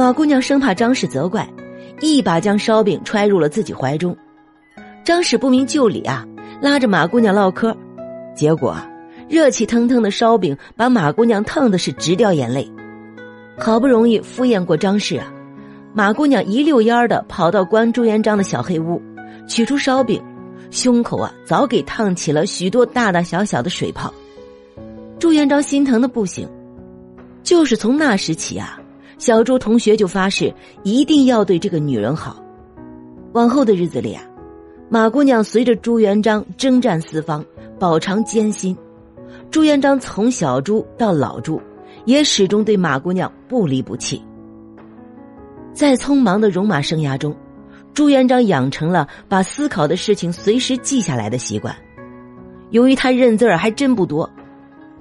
马姑娘生怕张氏责怪，一把将烧饼揣入了自己怀中。张氏不明就里啊，拉着马姑娘唠嗑，结果热气腾腾的烧饼把马姑娘烫的是直掉眼泪。好不容易敷衍过张氏啊，马姑娘一溜烟的跑到关朱元璋的小黑屋，取出烧饼，胸口啊早给烫起了许多大大小小的水泡。朱元璋心疼的不行，就是从那时起啊，小朱同学就发誓一定要对这个女人好。往后的日子里啊，马姑娘随着朱元璋征战四方，饱尝艰辛。朱元璋从小朱到老朱，也始终对马姑娘不离不弃。在匆忙的戎马生涯中，朱元璋养成了把思考的事情随时记下来的习惯。由于他认字儿还真不多。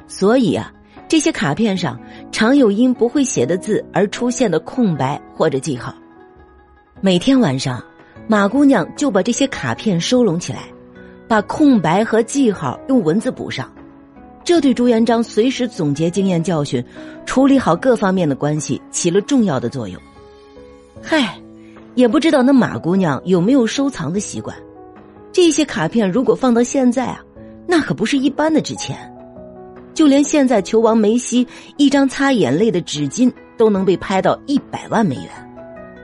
所以啊，这些卡片上常有因不会写的字而出现的空白或者记号。每天晚上，马姑娘就把这些卡片收拢起来，把空白和记号用文字补上。这对朱元璋随时总结经验教训、处理好各方面的关系起了重要的作用。嗨，也不知道那马姑娘有没有收藏的习惯。这些卡片如果放到现在啊，那可不是一般的值钱。就连现在球王梅西一张擦眼泪的纸巾都能被拍到一百万美元，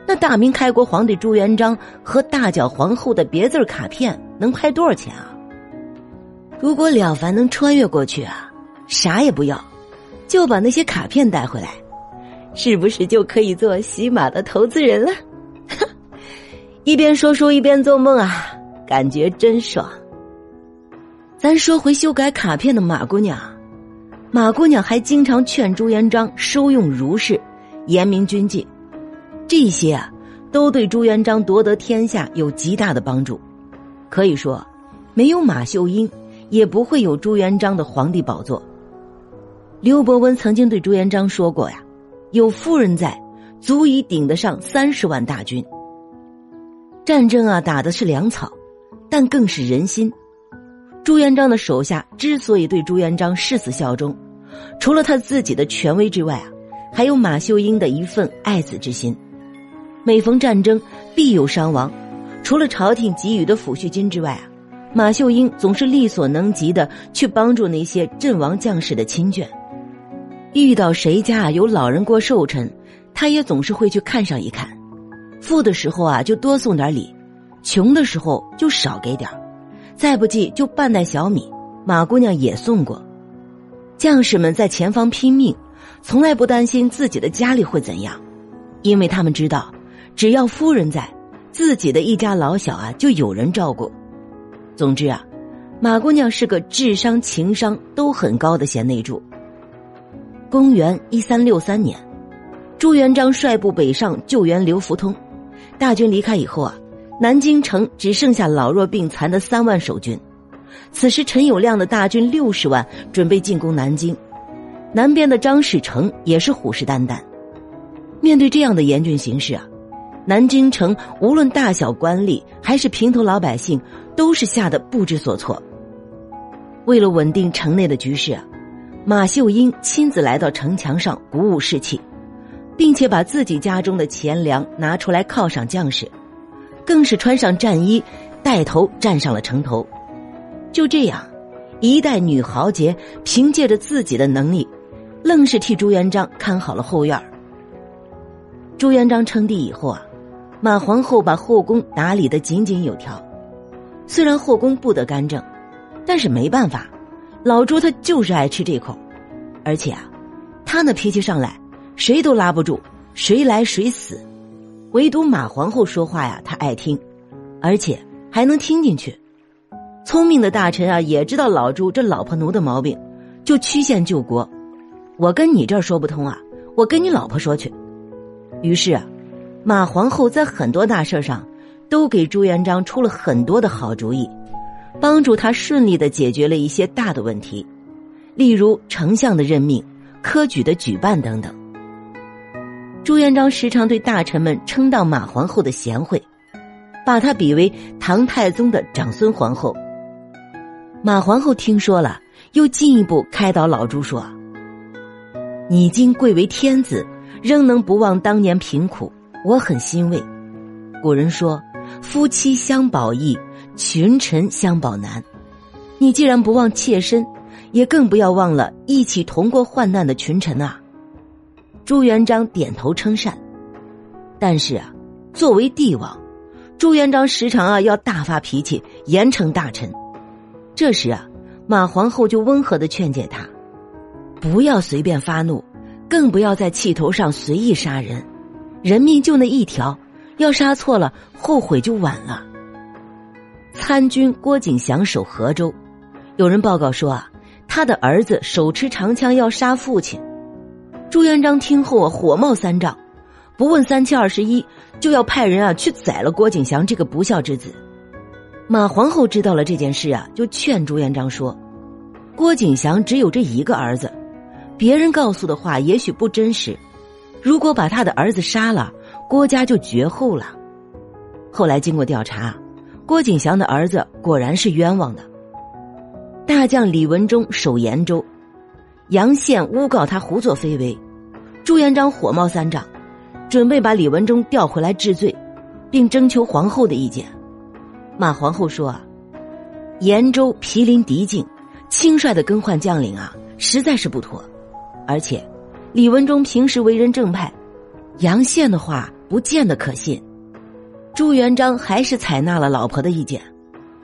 那大明开国皇帝朱元璋和大脚皇后的别字卡片能拍多少钱啊？如果了凡能穿越过去啊，啥也不要，就把那些卡片带回来，是不是就可以做喜马的投资人了？一边说书一边做梦啊，感觉真爽。咱说回修改卡片的马姑娘。马姑娘还经常劝朱元璋收用儒士，严明军纪，这些啊，都对朱元璋夺得天下有极大的帮助。可以说，没有马秀英，也不会有朱元璋的皇帝宝座。刘伯温曾经对朱元璋说过呀：“有夫人在，足以顶得上三十万大军。”战争啊，打的是粮草，但更是人心。朱元璋的手下之所以对朱元璋誓死效忠。除了他自己的权威之外啊，还有马秀英的一份爱子之心。每逢战争，必有伤亡，除了朝廷给予的抚恤金之外啊，马秀英总是力所能及的去帮助那些阵亡将士的亲眷。遇到谁家有老人过寿辰，他也总是会去看上一看。富的时候啊，就多送点礼；穷的时候就少给点再不济就半袋小米。马姑娘也送过。将士们在前方拼命，从来不担心自己的家里会怎样，因为他们知道，只要夫人在，自己的一家老小啊就有人照顾。总之啊，马姑娘是个智商情商都很高的贤内助。公元一三六三年，朱元璋率部北上救援刘福通，大军离开以后啊，南京城只剩下老弱病残的三万守军。此时，陈友谅的大军六十万准备进攻南京，南边的张士诚也是虎视眈眈。面对这样的严峻形势啊，南京城无论大小官吏还是平头老百姓，都是吓得不知所措。为了稳定城内的局势啊，马秀英亲自来到城墙上鼓舞士气，并且把自己家中的钱粮拿出来犒赏将士，更是穿上战衣，带头站上了城头。就这样，一代女豪杰凭借着自己的能力，愣是替朱元璋看好了后院儿朱元璋称帝以后啊，马皇后把后宫打理的井井有条。虽然后宫不得干政，但是没办法，老朱他就是爱吃这口。而且啊，他那脾气上来，谁都拉不住，谁来谁死。唯独马皇后说话呀，她爱听，而且还能听进去。聪明的大臣啊，也知道老朱这老婆奴的毛病，就曲线救国。我跟你这儿说不通啊，我跟你老婆说去。于是啊，马皇后在很多大事上都给朱元璋出了很多的好主意，帮助他顺利的解决了一些大的问题，例如丞相的任命、科举的举办等等。朱元璋时常对大臣们称道马皇后的贤惠，把她比为唐太宗的长孙皇后。马皇后听说了，又进一步开导老朱说：“你今贵为天子，仍能不忘当年贫苦，我很欣慰。古人说：“夫妻相保易，群臣相保难。”你既然不忘妾身，也更不要忘了一起同过患难的群臣啊！朱元璋点头称善。但是啊，作为帝王，朱元璋时常啊要大发脾气，严惩大臣。这时啊，马皇后就温和的劝诫他，不要随便发怒，更不要在气头上随意杀人。人命就那一条，要杀错了，后悔就晚了。参军郭景祥守河州。有人报告说啊，他的儿子手持长枪要杀父亲。朱元璋听后啊，火冒三丈，不问三七二十一，就要派人啊去宰了郭景祥这个不孝之子。马皇后知道了这件事啊，就劝朱元璋说：“郭景祥只有这一个儿子，别人告诉的话也许不真实。如果把他的儿子杀了，郭家就绝后了。”后来经过调查，郭景祥的儿子果然是冤枉的。大将李文忠守延州，杨宪诬告他胡作非为，朱元璋火冒三丈，准备把李文忠调回来治罪，并征求皇后的意见。马皇后说：“啊，延州毗邻敌境，轻率的更换将领啊，实在是不妥。而且，李文忠平时为人正派，杨宪的话不见得可信。”朱元璋还是采纳了老婆的意见。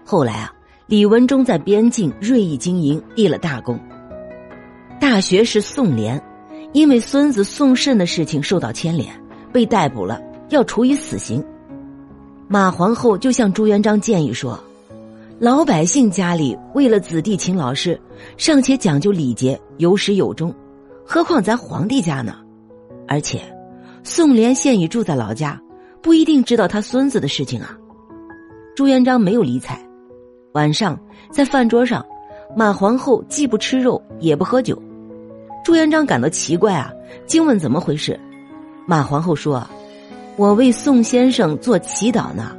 后来啊。李文忠在边境锐意经营，立了大功。大学士宋濂，因为孙子宋慎的事情受到牵连，被逮捕了，要处以死刑。马皇后就向朱元璋建议说：“老百姓家里为了子弟请老师，尚且讲究礼节，有始有终，何况咱皇帝家呢？而且，宋濂现已住在老家，不一定知道他孙子的事情啊。”朱元璋没有理睬。晚上在饭桌上，马皇后既不吃肉也不喝酒。朱元璋感到奇怪啊，惊问怎么回事。马皇后说：“我为宋先生做祈祷呢。”